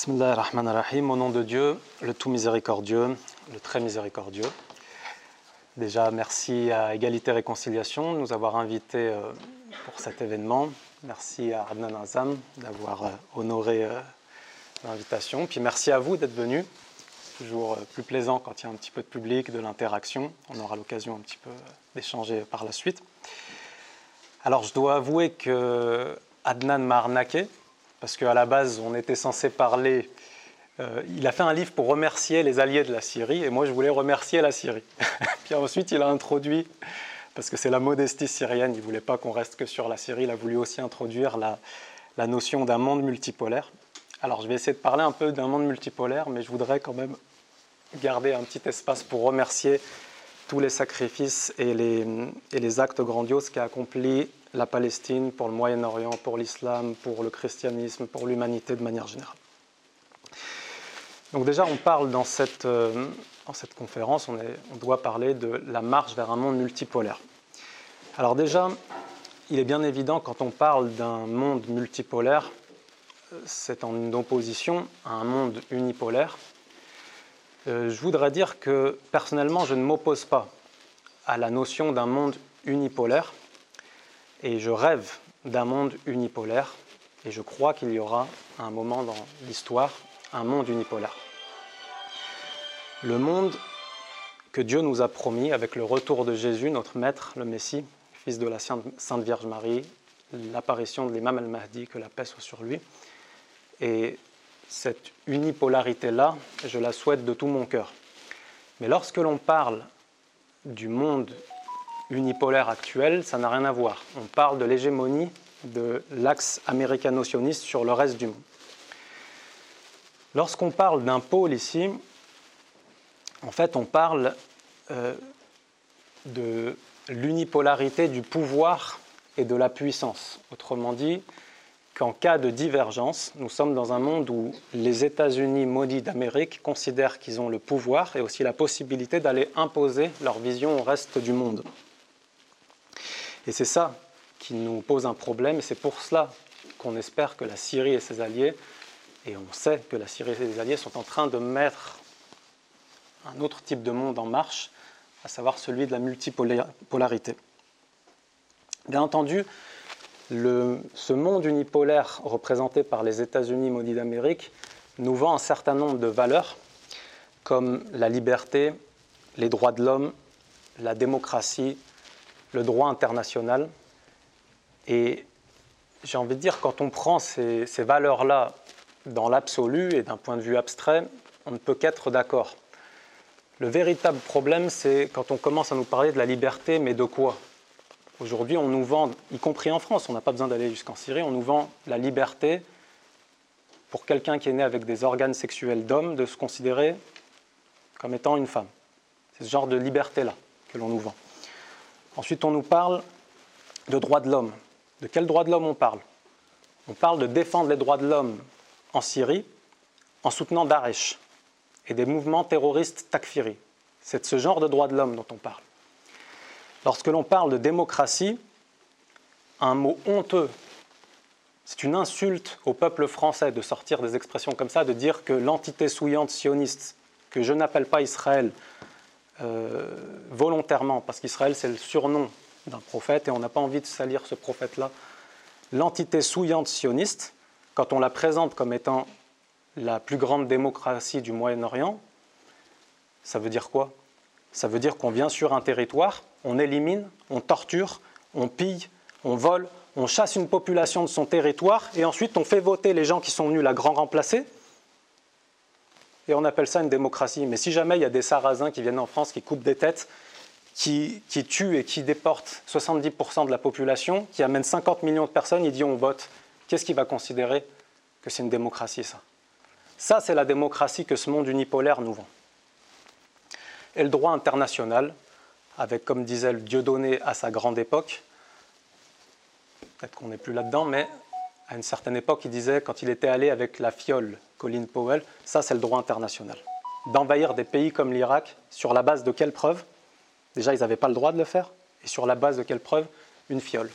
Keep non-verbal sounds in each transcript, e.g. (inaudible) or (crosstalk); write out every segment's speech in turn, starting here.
Bismillah ar-Rahim, au nom de Dieu, le tout miséricordieux, le très miséricordieux. Déjà, merci à Égalité Réconciliation de nous avoir invités euh, pour cet événement. Merci à Adnan Azam d'avoir euh, honoré euh, l'invitation. Puis merci à vous d'être venus. C'est toujours plus plaisant quand il y a un petit peu de public, de l'interaction. On aura l'occasion un petit peu d'échanger par la suite. Alors, je dois avouer que Adnan m'a arnaqué parce qu'à la base, on était censé parler. Euh, il a fait un livre pour remercier les alliés de la Syrie, et moi, je voulais remercier la Syrie. (laughs) Puis ensuite, il a introduit, parce que c'est la modestie syrienne, il ne voulait pas qu'on reste que sur la Syrie, il a voulu aussi introduire la, notion d'un monde multipolaire. Alors, je vais essayer de parler un peu d'un monde multipolaire, mais je voudrais quand même garder un petit espace pour remercier tous les sacrifices et les, et les actes grandioses qu'a accompli la Palestine, pour le Moyen-Orient, pour l'islam, pour le christianisme, pour l'humanité de manière générale. Donc déjà, on parle dans cette, euh, conférence, on, doit parler de la marche vers un monde multipolaire. Alors déjà, il est bien évident quand on parle d'un monde multipolaire, c'est en opposition à un monde unipolaire. Euh, je voudrais dire que personnellement, je ne m'oppose pas à la notion d'un monde unipolaire et je rêve d'un monde unipolaire. Et je crois qu'il y aura un moment dans l'histoire, un monde unipolaire. Le monde que Dieu nous a promis avec le retour de Jésus, notre Maître, le Messie, fils de la Sainte Vierge Marie, l'apparition de l'imam al-Mahdi, que la paix soit sur lui. Et cette unipolarité-là, je la souhaite de tout mon cœur. Mais lorsque l'on parle du monde unipolaire actuel, ça n'a rien à voir. On parle de l'hégémonie de l'axe américano-sioniste sur le reste du monde. Lorsqu'on parle d'un pôle ici, en fait, on parle euh, de l'unipolarité du pouvoir et de la puissance. Autrement dit, qu'en cas de divergence, nous sommes dans un monde où les États-Unis maudits d'Amérique considèrent qu'ils ont le pouvoir et aussi la possibilité d'aller imposer leur vision au reste du monde. Et c'est ça qui nous pose un problème, et c'est pour cela qu'on espère que la Syrie et ses alliés, et on sait que la Syrie et ses alliés sont en train de mettre un autre type de monde en marche, à savoir celui de la multipolarité. Bien entendu, ce monde unipolaire représenté par les États-Unis maudits d'Amérique nous vend un certain nombre de valeurs comme la liberté, les droits de l'homme, la démocratie, le droit international. Et j'ai envie de dire, quand on prend ces, valeurs-là dans l'absolu et d'un point de vue abstrait, on ne peut qu'être d'accord. Le véritable problème, c'est quand on commence à nous parler de la liberté, mais de quoi? Aujourd'hui, on nous vend, y compris en France, on n'a pas besoin d'aller jusqu'en Syrie, on nous vend la liberté pour quelqu'un qui est né avec des organes sexuels d'homme de se considérer comme étant une femme. C'est ce genre de liberté-là que l'on nous vend. Ensuite, on nous parle de droits de l'homme. De quel droit de l'homme on parle? On parle de défendre les droits de l'homme en Syrie en soutenant Daesh et des mouvements terroristes takfiri. C'est de ce genre de droits de l'homme dont on parle. Lorsque l'on parle de démocratie, un mot honteux, c'est une insulte au peuple français de sortir des expressions comme ça, de dire que l'entité souillante sioniste, que je n'appelle pas Israël, euh, volontairement, parce qu'Israël, c'est le surnom d'un prophète et on n'a pas envie de salir ce prophète-là. L'entité souillante sioniste, quand on la présente comme étant la plus grande démocratie du Moyen-Orient, ça veut dire quoi? Ça veut dire qu'on vient sur un territoire, on élimine, on torture, on pille, on vole, on chasse une population de son territoire et ensuite on fait voter les gens qui sont venus la grand remplacer et on appelle ça une démocratie. Mais si jamais il y a des sarrasins qui viennent en France, qui coupent des têtes, qui, tuent et qui déportent 70% de la population, qui amènent 50 millions de personnes, il dit on vote, qu'est-ce qu'il va considérer que c'est une démocratie ça? Ça, c'est la démocratie que ce monde unipolaire nous vend. Et le droit international, avec, comme disait le Dieudonné à sa grande époque, peut-être qu'on n'est plus là-dedans, mais à une certaine époque, il disait, quand il était allé avec la fiole, Colin Powell, ça c'est le droit international. D'envahir des pays comme l'Irak, sur la base de quelle preuve? Déjà, ils n'avaient pas le droit de le faire. Et sur la base de quelle preuve? Une fiole.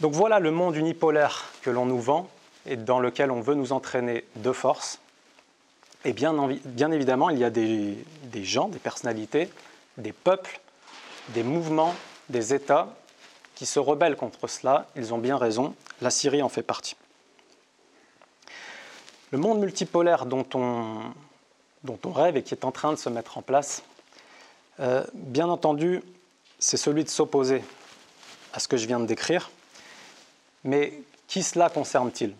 Donc voilà le monde unipolaire que l'on nous vend. et dans lequel on veut nous entraîner de force. Et bien, évidemment, il y a des gens, des personnalités, des peuples, des mouvements, des États qui se rebellent contre cela. Ils ont bien raison. La Syrie en fait partie. Le monde multipolaire dont on, rêve et qui est en train de se mettre en place, euh, bien entendu, c'est celui de s'opposer à ce que je viens de décrire. Mais qui cela concerne-t-il?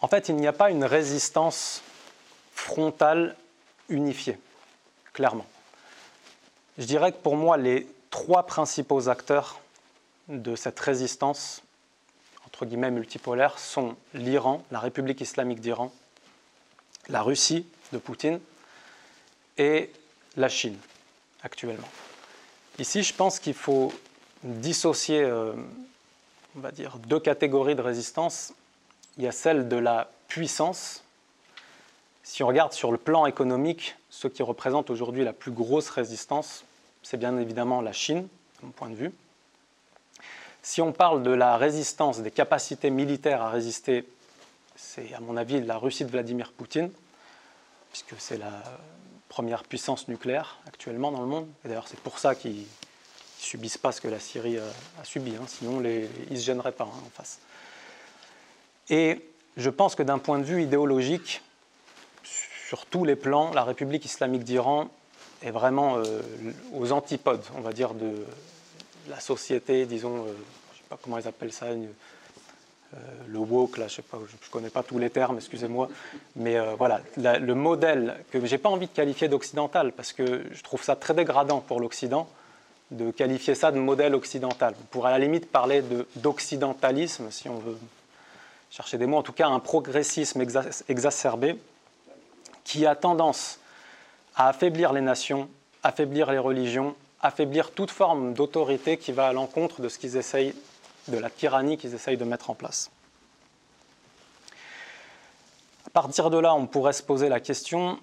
En fait, il n'y a pas une résistance frontale unifiée, clairement. Je dirais que pour moi, les trois principaux acteurs de cette résistance, entre guillemets multipolaire, sont l'Iran, la République islamique d'Iran, la Russie de Poutine et la Chine actuellement. Ici, je pense qu'il faut dissocier, euh, on va dire, deux catégories de résistance. Il y a celle de la puissance. Si on regarde sur le plan économique, ce qui représente aujourd'hui la plus grosse résistance, c'est bien évidemment la Chine, de mon point de vue. Si on parle de la résistance, des capacités militaires à résister, c'est à mon avis la Russie de Vladimir Poutine, puisque c'est la première puissance nucléaire actuellement dans le monde. Et d'ailleurs, c'est pour ça qu'ils ne subissent pas ce que la Syrie a, subi, hein. sinon ils ne se gêneraient pas hein, en face. Et je pense que d'un point de vue idéologique, sur tous les plans, la République islamique d'Iran est vraiment euh, aux antipodes, on va dire, de la société, disons, euh, je ne sais pas comment ils appellent ça, euh, le woke, là, je je connais pas tous les termes, excusez-moi, mais voilà, le modèle que j'ai pas envie de qualifier d'occidental parce que je trouve ça très dégradant pour l'Occident de qualifier ça de modèle occidental. On pourrait à la limite parler d'occidentalisme si on veut chercher des mots, en tout cas un progressisme exacerbé qui a tendance à affaiblir les nations, affaiblir les religions, affaiblir toute forme d'autorité qui va à l'encontre de ce qu'ils essayent, de la tyrannie qu'ils essayent de mettre en place. À partir de là, on pourrait se poser la question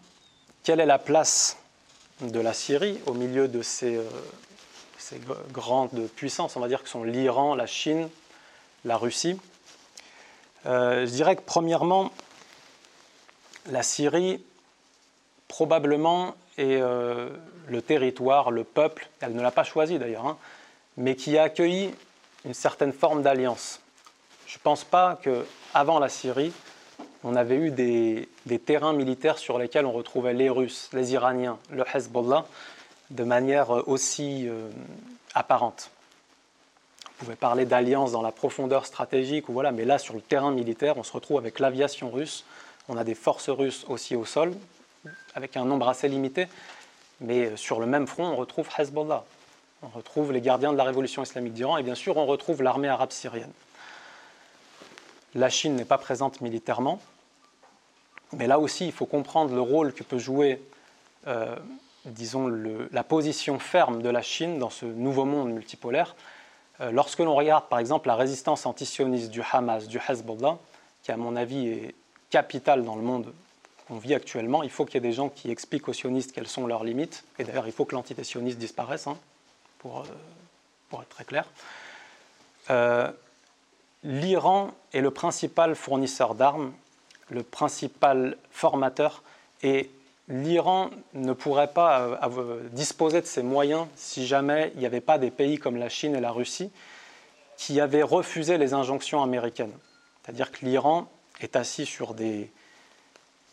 quelle est la place de la Syrie au milieu de ces, euh, grandes puissances, on va dire que sont l'Iran, la Chine, la Russie euh, Je dirais que premièrement, la Syrie probablement est euh, le territoire, le peuple, elle ne l'a pas choisi d'ailleurs, hein, mais qui a accueilli une certaine forme d'alliance. Je ne pense pas qu'avant la Syrie, on avait eu des, terrains militaires sur lesquels on retrouvait les Russes, les Iraniens, le Hezbollah, de manière aussi euh, apparente. On pouvait parler d'alliance dans la profondeur stratégique, ou voilà, mais là, sur le terrain militaire, on se retrouve avec l'aviation russe, on a des forces russes aussi au sol, avec un nombre assez limité, mais sur le même front, on retrouve Hezbollah, on retrouve les gardiens de la révolution islamique d'Iran, et bien sûr, on retrouve l'armée arabe syrienne. La Chine n'est pas présente militairement, mais là aussi, il faut comprendre le rôle que peut jouer, euh, disons, la position ferme de la Chine dans ce nouveau monde multipolaire. Euh, lorsque l'on regarde, par exemple, la résistance antisioniste du Hamas, du Hezbollah, qui, à mon avis, est capitale dans le monde qu'on vit actuellement, il faut qu'il y ait des gens qui expliquent aux sionistes quelles sont leurs limites. Et d'ailleurs, il faut que l'entité sioniste disparaisse, hein, pour, euh, pour, être très clair. Euh, L'Iran est le principal fournisseur d'armes, le principal formateur, et l'Iran ne pourrait pas euh, disposer de ces moyens si jamais il n'y avait pas des pays comme la Chine et la Russie qui avaient refusé les injonctions américaines. C'est-à-dire que l'Iran est assis sur des,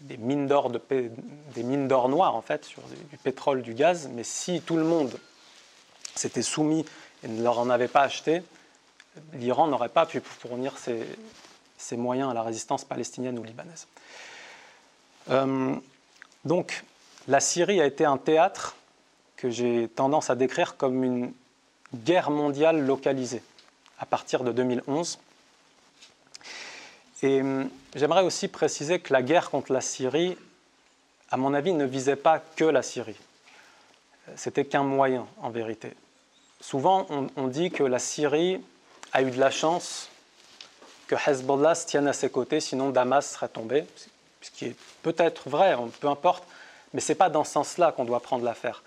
des mines d'or de, noires en fait sur du, pétrole, du gaz, mais si tout le monde s'était soumis et ne leur en avait pas acheté, l'Iran n'aurait pas pu fournir ses, moyens à la résistance palestinienne ou libanaise. Euh, donc la Syrie a été un théâtre que j'ai tendance à décrire comme une guerre mondiale localisée à partir de 2011 et j'aimerais aussi préciser que la guerre contre la Syrie, à mon avis, ne visait pas que la Syrie. C'était qu'un moyen, en vérité. Souvent, on, dit que la Syrie a eu de la chance que Hezbollah se tienne à ses côtés, sinon Damas serait tombé, ce qui est peut-être vrai, hein, peu importe, mais ce n'est pas dans ce sens-là qu'on doit prendre l'affaire.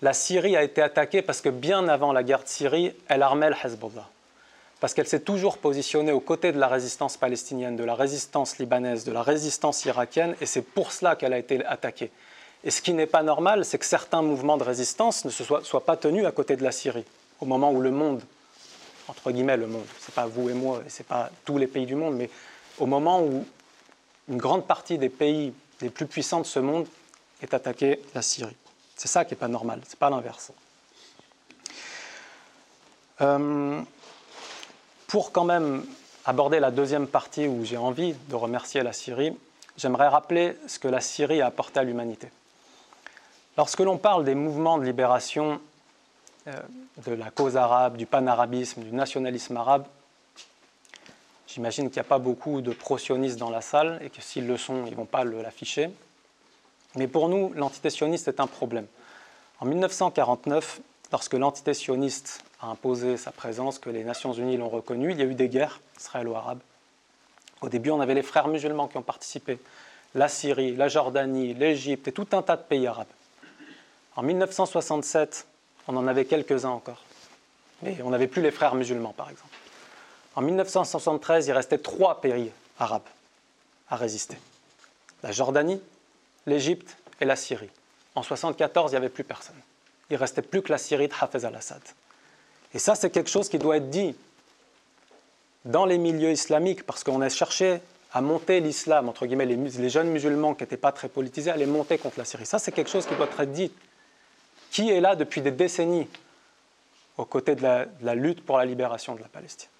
La Syrie a été attaquée parce que bien avant la guerre de Syrie, elle armait le Hezbollah. Parce qu'elle s'est toujours positionnée aux côtés de la résistance palestinienne, de la résistance libanaise, de la résistance irakienne, et c'est pour cela qu'elle a été attaquée. Et ce qui n'est pas normal, c'est que certains mouvements de résistance ne se soient, pas tenus à côté de la Syrie, au moment où le monde, entre guillemets le monde, c'est pas vous et moi, c'est pas tous les pays du monde, mais au moment où une grande partie des pays les plus puissants de ce monde est attaqué la Syrie. C'est ça qui n'est pas normal, c'est pas l'inverse. Euh, pour quand même aborder la deuxième partie où j'ai envie de remercier la Syrie, j'aimerais rappeler ce que la Syrie a apporté à l'humanité. Lorsque l'on parle des mouvements de libération euh, de la cause arabe, du panarabisme, du nationalisme arabe, j'imagine qu'il n'y a pas beaucoup de pro-sionistes dans la salle et que s'ils le sont, ils ne vont pas l'afficher. Mais pour nous, l'entité sioniste est un problème. En 1949, lorsque l'entité sioniste a imposé sa présence, que les Nations Unies l'ont reconnu. Il y a eu des guerres israélo-arabes. Au début, on avait les frères musulmans qui ont participé, la Syrie, la Jordanie, l'Égypte et tout un tas de pays arabes. En 1967, on en avait quelques-uns encore. Mais on n'avait plus les frères musulmans, par exemple. En 1973, il restait trois pays arabes à résister. La Jordanie, l'Égypte et la Syrie. En 1974, il n'y avait plus personne. Il restait plus que la Syrie de Hafez al-Assad. Et ça, c'est quelque chose qui doit être dit dans les milieux islamiques, parce qu'on a cherché à monter l'islam, entre guillemets, les, jeunes musulmans qui n'étaient pas très politisés, à les monter contre la Syrie. Ça, c'est quelque chose qui doit être dit. Qui est là depuis des décennies aux côtés de la, lutte pour la libération de la Palestine?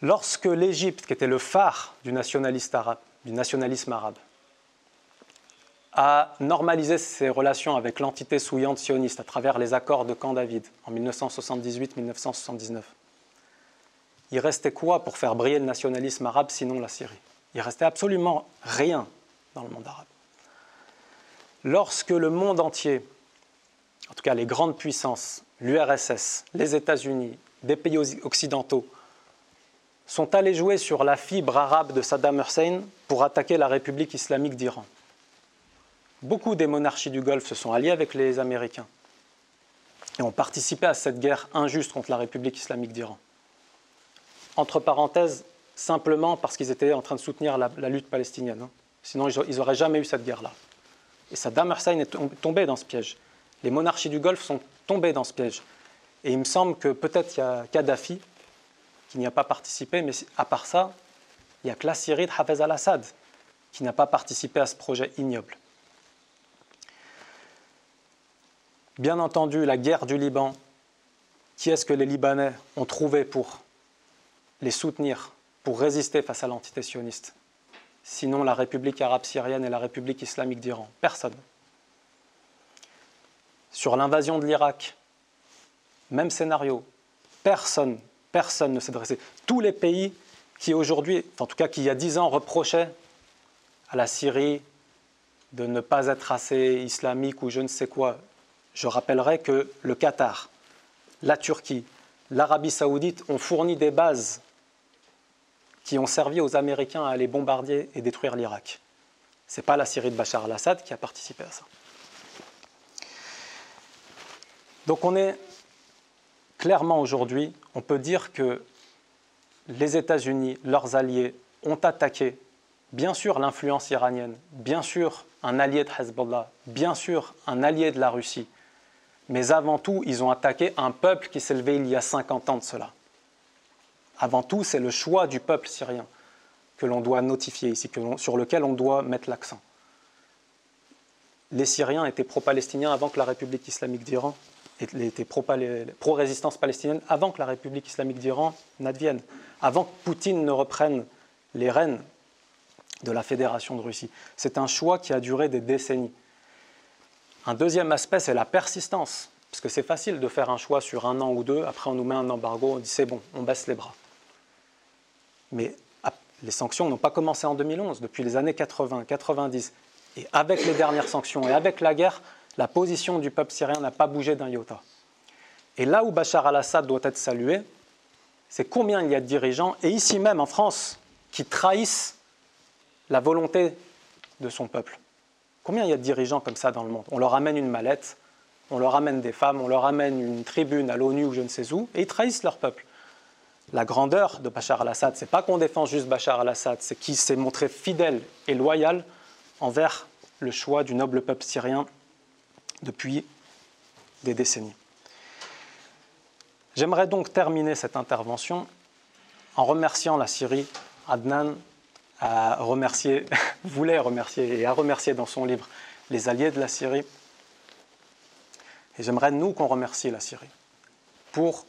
Lorsque l'Égypte, qui était le phare du nationalisme arabe, a normalisé ses relations avec l'entité souillante sioniste à travers les accords de Camp David en 1978-1979. Il restait quoi pour faire briller le nationalisme arabe sinon la Syrie? Il restait absolument rien dans le monde arabe. Lorsque le monde entier, en tout cas les grandes puissances, l'URSS, les États-Unis, des pays occidentaux, sont allés jouer sur la fibre arabe de Saddam Hussein pour attaquer la République islamique d'Iran beaucoup des monarchies du Golfe se sont alliées avec les Américains et ont participé à cette guerre injuste contre la République islamique d'Iran. Entre parenthèses, simplement parce qu'ils étaient en train de soutenir la, lutte palestinienne. Hein. Sinon, ils n'auraient jamais eu cette guerre-là. Et Saddam Hussein est tombé dans ce piège. Les monarchies du Golfe sont tombées dans ce piège. Et il me semble que peut-être il y a Kadhafi qui n'y a pas participé, mais à part ça, il n'y a que la Syrie de Hafez al-Assad qui n'a pas participé à ce projet ignoble. Bien entendu, la guerre du Liban, qui est-ce que les Libanais ont trouvé pour les soutenir, pour résister face à l'entité sioniste Sinon la République arabe syrienne et la République islamique d'Iran? Personne. Sur l'invasion de l'Irak, même scénario. Personne, personne ne s'est dressé. Tous les pays qui aujourd'hui, en tout cas qui il y a dix ans, reprochaient à la Syrie de ne pas être assez islamique ou je ne sais quoi, je rappellerai que le Qatar, la Turquie, l'Arabie saoudite ont fourni des bases qui ont servi aux Américains à aller bombarder et détruire l'Irak. Ce n'est pas la Syrie de Bachar al-Assad qui a participé à ça. Donc on est clairement aujourd'hui, on peut dire que les États-Unis, leurs alliés, ont attaqué, bien sûr, l'influence iranienne, bien sûr, un allié de Hezbollah, bien sûr, un allié de la Russie, mais avant tout, ils ont attaqué un peuple qui s'est levé il y a 50 ans de cela. Avant tout, c'est le choix du peuple syrien que l'on doit notifier ici, sur lequel on doit mettre l'accent. Les Syriens étaient pro-palestiniens avant que la République islamique d'Iran étaient pro-résistance palestinienne avant que la République islamique d'Iran n'advienne, avant que Poutine ne reprenne les rênes de la Fédération de Russie. C'est un choix qui a duré des décennies. Un deuxième aspect, c'est la persistance. Parce que c'est facile de faire un choix sur un an ou deux, après on nous met un embargo, on dit c'est bon, on baisse les bras. Mais ah, les sanctions n'ont pas commencé en 2011, depuis les années 80, 90. Et avec les dernières sanctions et avec la guerre, la position du peuple syrien n'a pas bougé d'un iota. Et là où Bachar al-Assad doit être salué, c'est combien il y a de dirigeants, et ici même en France, qui trahissent la volonté de son peuple. Combien il y a de dirigeants comme ça dans le monde? On leur amène une mallette, on leur amène des femmes, on leur amène une tribune à l'ONU ou je ne sais où, et ils trahissent leur peuple. la grandeur de Bachar al-Assad, c'est pas qu'on défend juste Bachar al-Assad, c'est qu'il s'est montré fidèle et loyal envers le choix du noble peuple syrien depuis des décennies. J'aimerais donc terminer cette intervention en remerciant la Syrie. Adnan a remercié, (laughs) voulait remercier et a remercié dans son livre les alliés de la Syrie. Et j'aimerais, nous, qu'on remercie la Syrie pour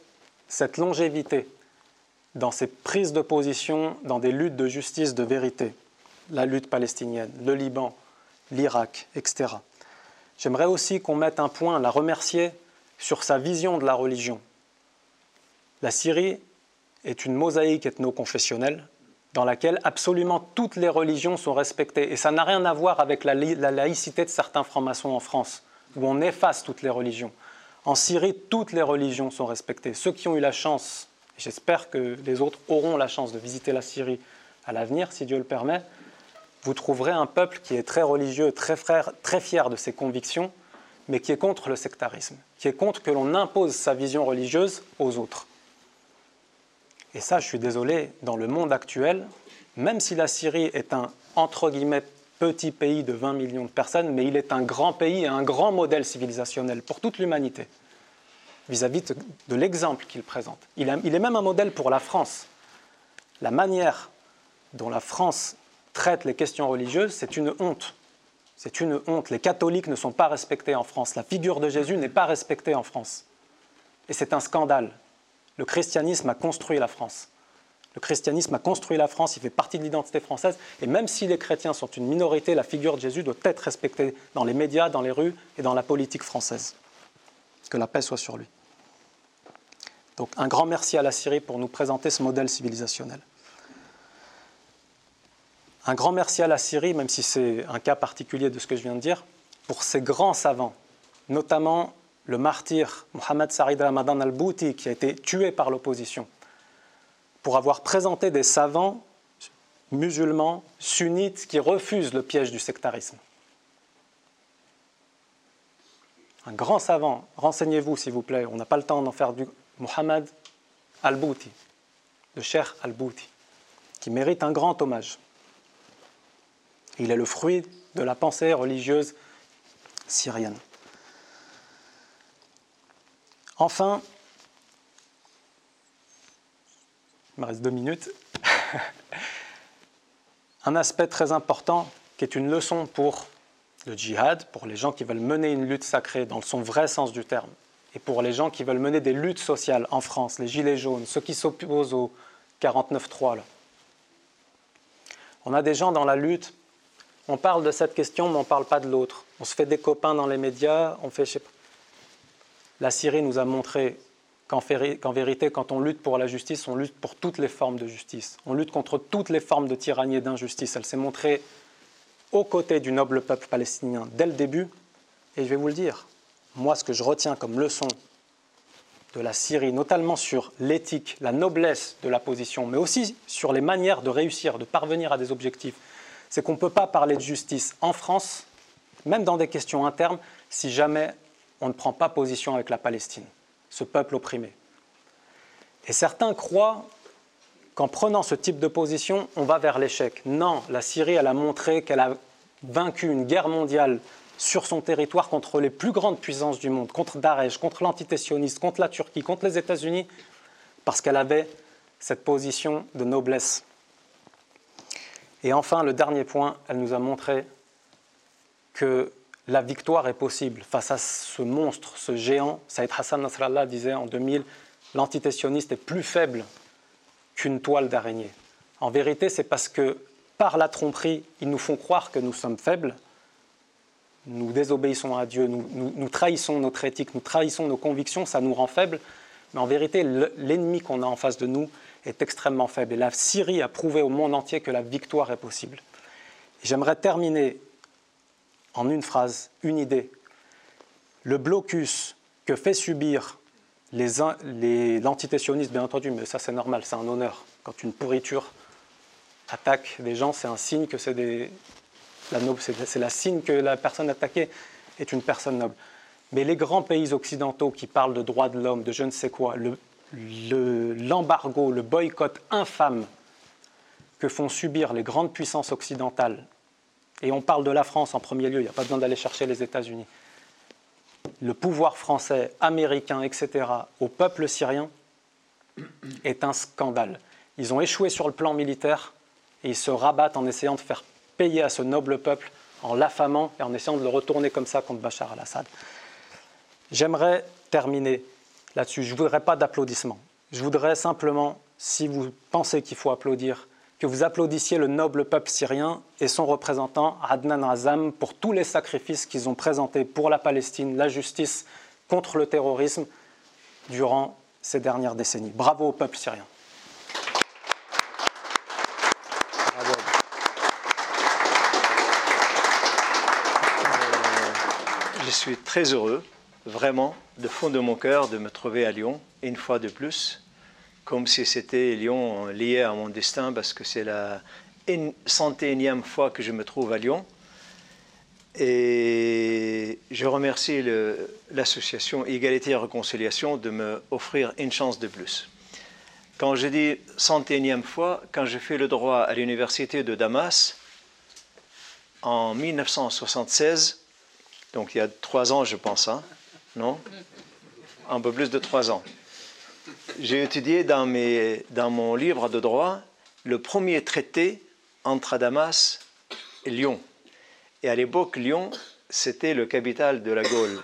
cette longévité dans ses prises de position dans des luttes de justice, de vérité, la lutte palestinienne, le Liban, l'Irak, etc. J'aimerais aussi qu'on mette un point, la remercier sur sa vision de la religion. La Syrie est une mosaïque ethno-confessionnelle dans laquelle absolument toutes les religions sont respectées. Et ça n'a rien à voir avec la, laïcité de certains francs-maçons en France, où on efface toutes les religions. En Syrie, toutes les religions sont respectées. Ceux qui ont eu la chance, et j'espère que les autres auront la chance de visiter la Syrie à l'avenir, si Dieu le permet, vous trouverez un peuple qui est très religieux, très, frère, très fier de ses convictions, mais qui est contre le sectarisme, qui est contre que l'on impose sa vision religieuse aux autres. Et ça, je suis désolé, dans le monde actuel, même si la Syrie est un, entre guillemets, petit pays de 20 millions de personnes, mais il est un grand pays et un grand modèle civilisationnel pour toute l'humanité, vis-à-vis de, l'exemple qu'il présente. il est même un modèle pour la France. La manière dont la France traite les questions religieuses, c'est une honte. C'est une honte. Les catholiques ne sont pas respectés en France. La figure de Jésus n'est pas respectée en France. Et c'est un scandale. Le christianisme a construit la France. Le christianisme a construit la France, il fait partie de l'identité française. Et même si les chrétiens sont une minorité, la figure de Jésus doit être respectée dans les médias, dans les rues et dans la politique française. Que la paix soit sur lui. Donc un grand merci à la Syrie pour nous présenter ce modèle civilisationnel. Un grand merci à la Syrie, même si c'est un cas particulier de ce que je viens de dire, pour ses grands savants, notamment le martyr Mohamed Sarid Ramadan al-Bouti, qui a été tué par l'opposition, pour avoir présenté des savants musulmans, sunnites, qui refusent le piège du sectarisme. Un grand savant, renseignez-vous s'il vous plaît, on n'a pas le temps d'en faire du. Mohamed al-Bouti, le cher al-Bouti, qui mérite un grand hommage. Il est le fruit de la pensée religieuse syrienne. Enfin, il me reste deux minutes, (laughs) un aspect très important qui est une leçon pour le djihad, pour les gens qui veulent mener une lutte sacrée dans son vrai sens du terme, et pour les gens qui veulent mener des luttes sociales en France, les gilets jaunes, ceux qui s'opposent au 49-3. On a des gens dans la lutte on parle de cette question, mais on ne parle pas de l'autre. On se fait des copains dans les médias, on fait, La Syrie nous a montré qu'en vérité, quand on lutte pour la justice, on lutte pour toutes les formes de justice. On lutte contre toutes les formes de tyrannie et d'injustice. Elle s'est montrée aux côtés du noble peuple palestinien dès le début. Et je vais vous le dire, moi, ce que je retiens comme leçon de la Syrie, notamment sur l'éthique, la noblesse de la position, mais aussi sur les manières de réussir, de parvenir à des objectifs, c'est qu'on ne peut pas parler de justice en France, même dans des questions internes, si jamais on ne prend pas position avec la Palestine, ce peuple opprimé. Et certains croient qu'en prenant ce type de position, on va vers l'échec. Non, la Syrie, elle a montré qu'elle a vaincu une guerre mondiale sur son territoire contre les plus grandes puissances du monde, contre Daesh, contre l'antitessionniste, contre la Turquie, contre les États-Unis, parce qu'elle avait cette position de noblesse. Et enfin, le dernier point, elle nous a montré que la victoire est possible face à ce monstre, ce géant. Saïd Hassan Nasrallah disait en 2000, l'antitessionniste est plus faible qu'une toile d'araignée. En vérité, c'est parce que par la tromperie, ils nous font croire que nous sommes faibles, nous désobéissons à Dieu, nous, nous trahissons notre éthique, nous trahissons nos convictions, ça nous rend faibles. Mais en vérité, l'ennemi qu'on a en face de nous, est extrêmement faible. Et la Syrie a prouvé au monde entier que la victoire est possible. J'aimerais terminer en une phrase, une idée. Le blocus que fait subir l'antitessionniste, bien entendu, mais ça c'est normal, c'est un honneur. Quand une pourriture attaque des gens, c'est un signe que c'est des, la c'est la signe que la personne attaquée est une personne noble. Mais les grands pays occidentaux qui parlent de droits de l'homme, de je ne sais quoi, le, l'embargo, le, boycott infâme que font subir les grandes puissances occidentales, et on parle de la France en premier lieu, il n'y a pas besoin d'aller chercher les États-Unis, le pouvoir français, américain, etc., au peuple syrien, est un scandale. Ils ont échoué sur le plan militaire et ils se rabattent en essayant de faire payer à ce noble peuple en l'affamant et en essayant de le retourner comme ça contre Bachar al-Assad. J'aimerais terminer là-dessus. Je ne voudrais pas d'applaudissements. Je voudrais simplement, si vous pensez qu'il faut applaudir, que vous applaudissiez le noble peuple syrien et son représentant Adnan Azam pour tous les sacrifices qu'ils ont présentés pour la Palestine, la justice, contre le terrorisme durant ces dernières décennies. Bravo au peuple syrien. Je suis très heureux, vraiment, de fond de mon cœur, de me trouver à Lyon, une fois de plus comme si c'était Lyon lié à mon destin, parce que c'est la cent énième fois que je me trouve à Lyon. Et je remercie l'association Égalité et Réconciliation de me offrir une chance de plus. Quand je dis cent énième fois, quand j'ai fait le droit à l'université de Damas en 1976, donc il y a trois ans je pense, hein, non? Un peu plus de trois ans j'ai étudié dans, mes, dans, mon livre de droit le premier traité entre Damas et Lyon. Et à l'époque, Lyon, c'était le capital de la Gaule.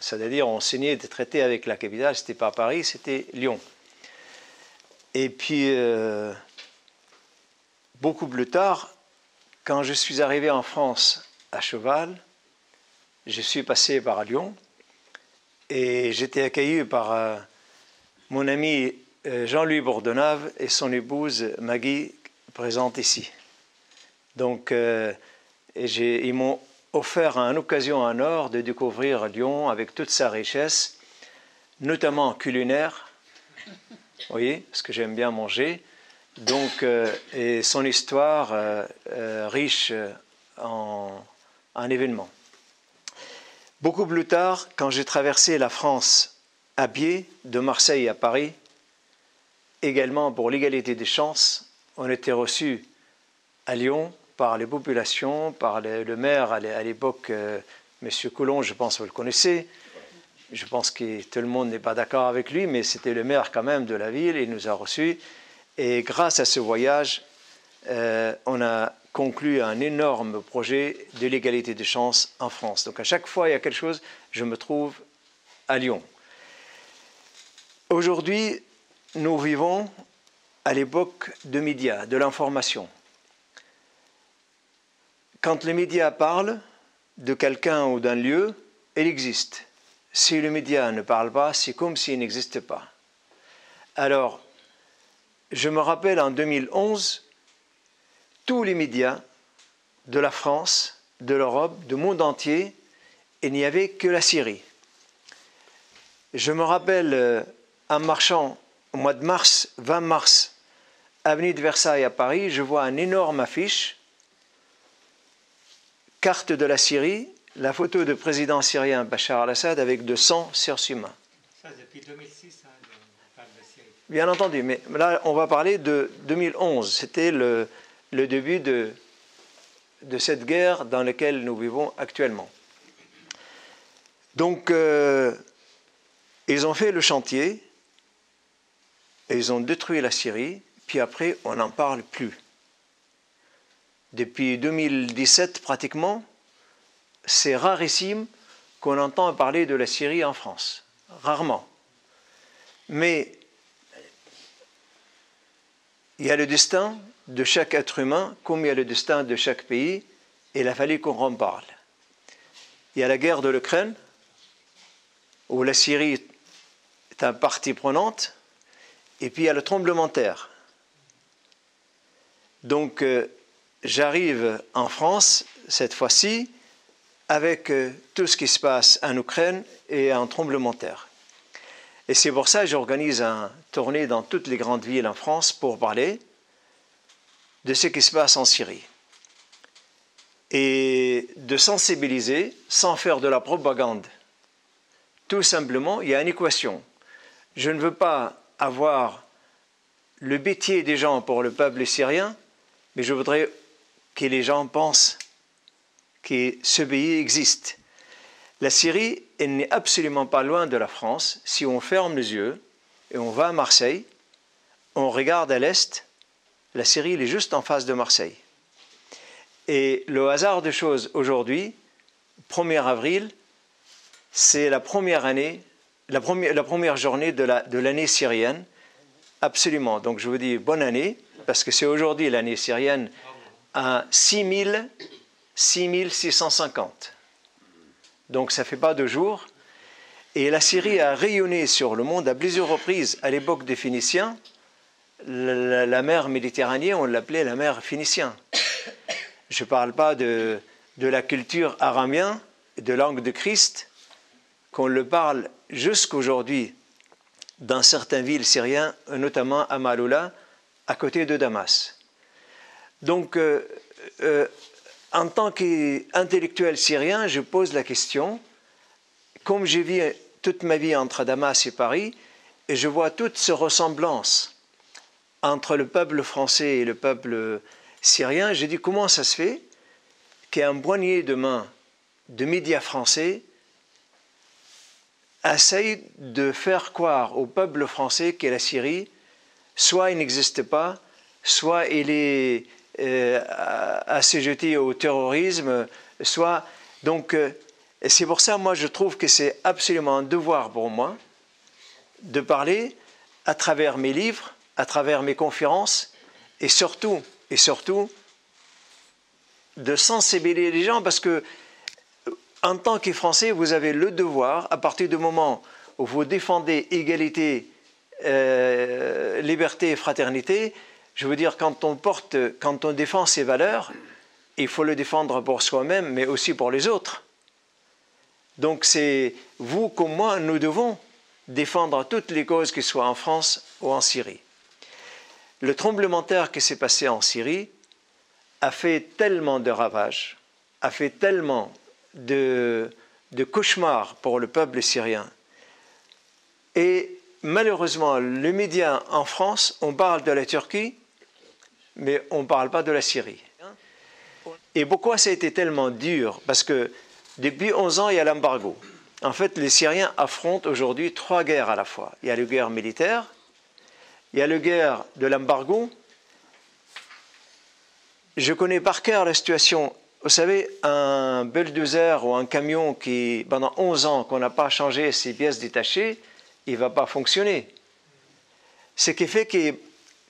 C'est-à-dire, on signait des traités avec la capitale, c'était pas Paris, c'était Lyon. Et puis, euh, beaucoup plus tard, quand je suis arrivé en France à cheval, je suis passé par Lyon et j'étais accueilli par euh, mon ami euh, Jean-Louis Bourdonnave et son épouse Maggie présentes ici. Donc, euh, ils m'ont offert une occasion en or de découvrir Lyon avec toute sa richesse, notamment culinaire, vous voyez, parce que j'aime bien manger, donc, euh, et son histoire riche en événements. Beaucoup plus tard, quand j'ai traversé la France à pied de Marseille à Paris. Également pour l'égalité des chances, on était reçus à Lyon par les populations, par le, maire à l'époque, euh, M. Coulon, je pense que vous le connaissez. Je pense que tout le monde n'est pas d'accord avec lui, mais c'était le maire quand même de la ville, il nous a reçus. Et grâce à ce voyage, euh, on a conclu un énorme projet de l'égalité des chances en France. Donc à chaque fois il y a quelque chose, je me trouve à Lyon. Aujourd'hui, nous vivons à l'époque de médias, de l'information. Quand les médias parlent de quelqu'un ou d'un lieu, il existe. Si le média ne parle pas, c'est comme s'il n'existe pas. Alors, je me rappelle en 2011, tous les médias de la France, de l'Europe, du monde entier, il n'y avait que la Syrie. Je me rappelle euh, en marchant au mois de mars, 20 mars, avenue de Versailles à Paris, je vois une énorme affiche, carte de la Syrie, la photo du président syrien Bachar al-Assad avec de sang sur humains. Ça, depuis 2006, hein, on parle de Syrie. Bien entendu, mais là, on va parler de 2011. C'était le, le, début de, de cette guerre dans laquelle nous vivons actuellement. Donc, euh, ils ont fait le chantier, ils ont détruit la Syrie, puis après, on n'en parle plus. Depuis 2017, pratiquement, c'est rarissime qu'on entend parler de la Syrie en France. Rarement. Mais il y a le destin de chaque être humain, comme il y a le destin de chaque pays, et il a fallu qu'on en parle. Il y a la guerre de l'Ukraine, où la Syrie est un partie prenante, et puis il y a le tremblement de terre. Donc euh, j'arrive en France cette fois-ci avec euh, tout ce qui se passe en Ukraine et un tremblement de terre. Et c'est pour ça que j'organise un tournée dans toutes les grandes villes en France pour parler de ce qui se passe en Syrie. Et de sensibiliser sans faire de la propagande. Tout simplement, il y a une équation. Je ne veux pas avoir le bêtier des gens pour le peuple syrien, mais je voudrais que les gens pensent que ce pays existe. La Syrie, elle n'est absolument pas loin de la France. Si on ferme les yeux et on va à Marseille, on regarde à l'est, la Syrie elle est juste en face de Marseille. Et le hasard des choses aujourd'hui, 1er avril, c'est la première année, la première, journée de l'année syrienne. Absolument. Donc je vous dis bonne année, parce que c'est aujourd'hui l'année syrienne à 6 6650. Donc ça fait pas deux jours. Et la Syrie a rayonné sur le monde à plusieurs reprises. À l'époque des Phéniciens, la, mer Méditerranée, on l'appelait la mer phénicienne. Je ne parle pas de, la culture araméenne, de langue de Christ, qu'on le parle jusqu'aujourd'hui dans certaines villes syriennes, notamment à Maloula, à côté de Damas. Donc, euh, euh, en tant qu'intellectuel syrien, je pose la question, comme j'ai vu toute ma vie entre Damas et Paris, et je vois toute cette ressemblance entre le peuple français et le peuple syrien, j'ai dit comment ça se fait qu'un poignet de main de médias français essaye de faire croire au peuple français que la Syrie, soit il n'existe pas, soit il est euh, assujetti au terrorisme, soit. Donc, euh, c'est pour ça, moi, je trouve que c'est absolument un devoir pour moi de parler à travers mes livres, à travers mes conférences, et surtout, et surtout, de sensibiliser les gens, parce que en tant que Français, vous avez le devoir, à partir du moment où vous défendez égalité, euh, liberté et fraternité, je veux dire, quand on porte, quand on défend ces valeurs, il faut le défendre pour soi-même, mais aussi pour les autres. Donc c'est vous comme moi, nous devons défendre toutes les causes, qu'elles soient en France ou en Syrie. Le tremblement de terre qui s'est passé en Syrie a fait tellement de ravages, a fait tellement de, cauchemar pour le peuple syrien. Et malheureusement, les médias en France, on parle de la Turquie, mais on ne parle pas de la Syrie. Et pourquoi ça a été tellement dur? Parce que depuis 11 ans, il y a l'embargo. En fait, les Syriens affrontent aujourd'hui trois guerres à la fois. Il y a la guerre militaire, il y a la guerre de l'embargo. Je connais par cœur la situation vous savez, un bulldozer ou un camion qui, pendant 11 ans, qu'on n'a pas changé ses pièces détachées, il ne va pas fonctionner. Ce qui fait que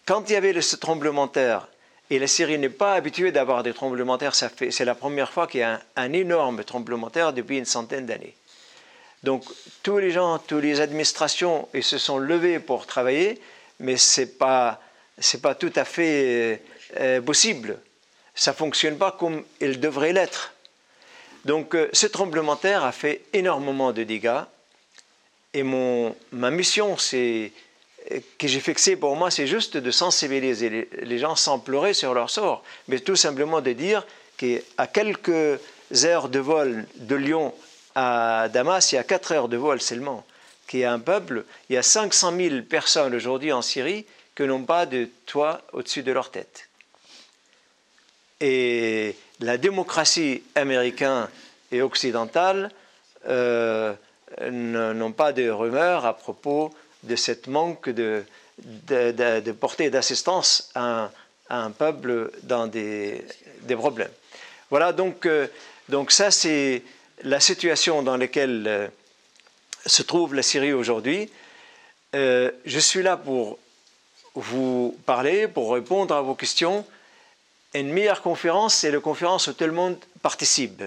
quand il y avait ce tremblement de terre, et la Syrie n'est pas habituée d'avoir des tremblements de terre, c'est la première fois qu'il y a un, énorme tremblement de terre depuis une centaine d'années. Donc tous les gens, toutes les administrations, ils se sont levés pour travailler, mais ce n'est pas, pas tout à fait euh, possible ça ne fonctionne pas comme il devrait l'être. Donc euh, ce tremblement de terre a fait énormément de dégâts. Et mon, ma mission c'est, que j'ai fixée pour moi, c'est juste de sensibiliser les, gens sans pleurer sur leur sort, mais tout simplement de dire qu'à quelques heures de vol de Lyon à Damas, il y a 4 heures de vol seulement, qu'il y a un peuple, il y a 500 000 personnes aujourd'hui en Syrie qui n'ont pas de toit au-dessus de leur tête et la démocratie américaine et occidentale euh, n'ont pas de rumeurs à propos de cette manque de, portée d'assistance à, un peuple dans des, problèmes. Voilà, donc, euh, donc ça c'est la situation dans laquelle euh, se trouve la Syrie aujourd'hui. je suis là pour vous parler, pour répondre à vos questions une meilleure conférence, c'est la conférence où tout le monde participe.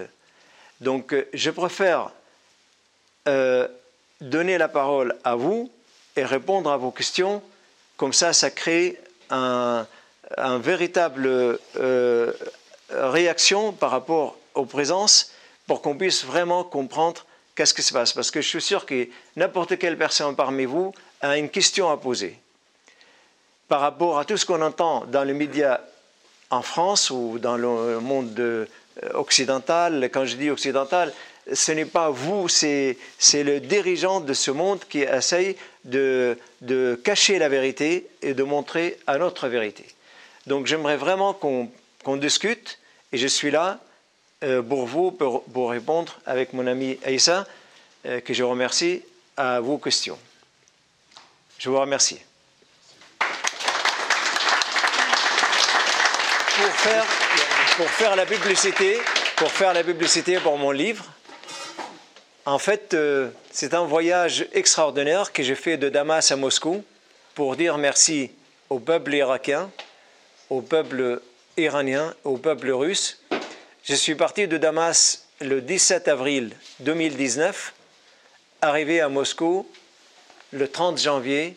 Donc, euh, je préfère euh, donner la parole à vous et répondre à vos questions. Comme ça, ça crée un, véritable euh, réaction par rapport aux présences pour qu'on puisse vraiment comprendre qu'est-ce qui se passe. Parce que je suis sûr que n'importe quelle personne parmi vous a une question à poser par rapport à tout ce qu'on entend dans les médias en France ou dans le monde euh, occidental, quand je dis occidental, ce n'est pas vous, c'est le dirigeant de ce monde qui essaye de, de, cacher la vérité et de montrer à notre vérité. Donc j'aimerais vraiment qu'on discute et je suis là euh, pour vous, pour, pour, répondre avec mon ami Aïssa, euh, que je remercie, à vos questions. Je vous remercie. Pour pour faire la publicité, pour faire la publicité pour mon livre, en fait, euh, c'est un voyage extraordinaire que j'ai fait de Damas à Moscou pour dire merci au peuple irakien, au peuple iranien, au peuple russe. Je suis parti de Damas le 17 avril 2019, arrivé à Moscou le 30 janvier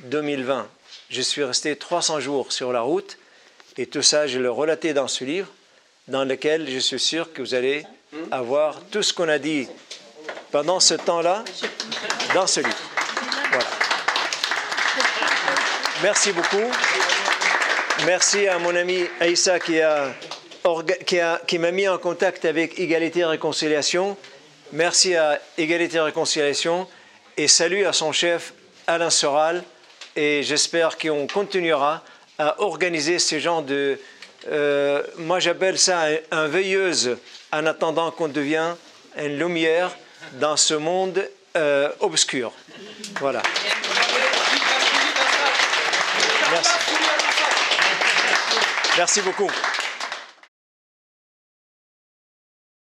2020. Je suis resté 300 jours sur la route et tout ça, je le relaté dans ce livre, dans lequel je suis sûr que vous allez avoir tout ce qu'on a dit pendant ce temps-là dans ce livre. Merci beaucoup. Merci à mon ami Aïssa qui, m'a mis en contact avec Égalité et Réconciliation. Merci à Égalité et Réconciliation et salut à son chef Alain Soral. Et j'espère qu'on continuera à organiser ce genre de. Euh, moi, j'appelle ça un, veilleuse en attendant qu'on devienne une lumière dans ce monde euh, obscur. Voilà. Merci. Merci beaucoup.